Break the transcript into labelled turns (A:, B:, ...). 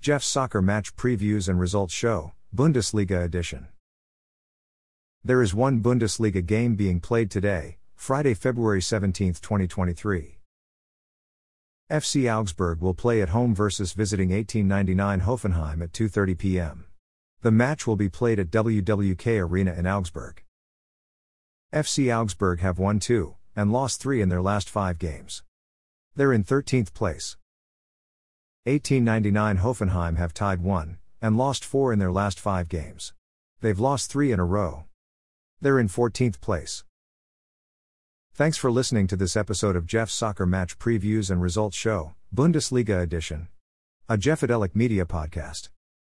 A: Jeff's Soccer Match Previews and Results Show, Bundesliga Edition. There is one Bundesliga game being played today, Friday, February 17, 2023. FC Augsburg will play at home versus visiting 1899 Hoffenheim at 2:30 p.m. The match will be played at WWK Arena in Augsburg. FC Augsburg have won 2 and lost 3 in their last 5 games. They're in 13th place. 1899 Hoffenheim have tied 1 and lost 4 in their last 5 games. They've lost 3 in a row. They're in 14th place. Thanks for listening to this episode of Jeff's Soccer Match Previews and Results Show, Bundesliga Edition. A Jeffadelic Media Podcast.